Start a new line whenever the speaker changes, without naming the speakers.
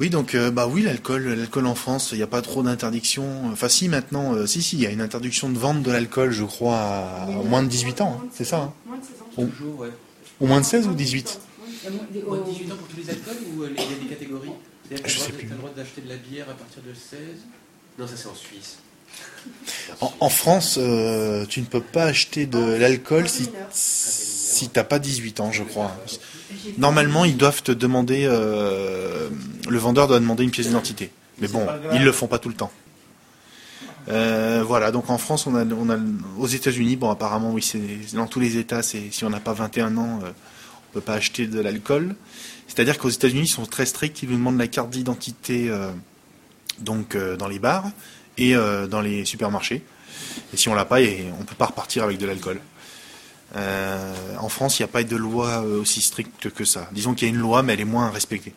Oui, donc euh, bah oui, l'alcool, l'alcool en France, il n'y a pas trop d'interdiction. Enfin, si maintenant, euh, si si, il y a une interdiction de vente de l'alcool, je crois, à moins de 18 ans, hein, c'est ça hein
Moins de 16 ans.
Au-
Toujours, ouais.
Au moins de 16 ou 18
Il y a moins-
de
au-
18 ans pour tous les alcools ou euh, il y a des catégories?
Je sais
le droit-
plus.
t'as le droit d'acheter de la bière à partir de 16 Non, ça c'est en Suisse.
En, en France, euh, tu ne peux pas acheter de l'alcool si si t'as pas 18 ans, je crois. Normalement, ils doivent te demander, euh, le vendeur doit demander une pièce d'identité. Mais bon, ils le font pas tout le temps. Euh, voilà, donc en France, on a, on a aux États-Unis, bon, apparemment, oui, c'est dans tous les États, c'est si on n'a pas 21 ans, euh, on peut pas acheter de l'alcool. C'est-à-dire qu'aux États-Unis, ils sont très stricts, ils nous demandent la carte d'identité, euh, donc euh, dans les bars et dans les supermarchés. Et si on l'a pas, et on peut pas repartir avec de l'alcool. En France, il n'y a pas de loi aussi stricte que ça. Disons qu'il y a une loi, mais elle est moins respectée.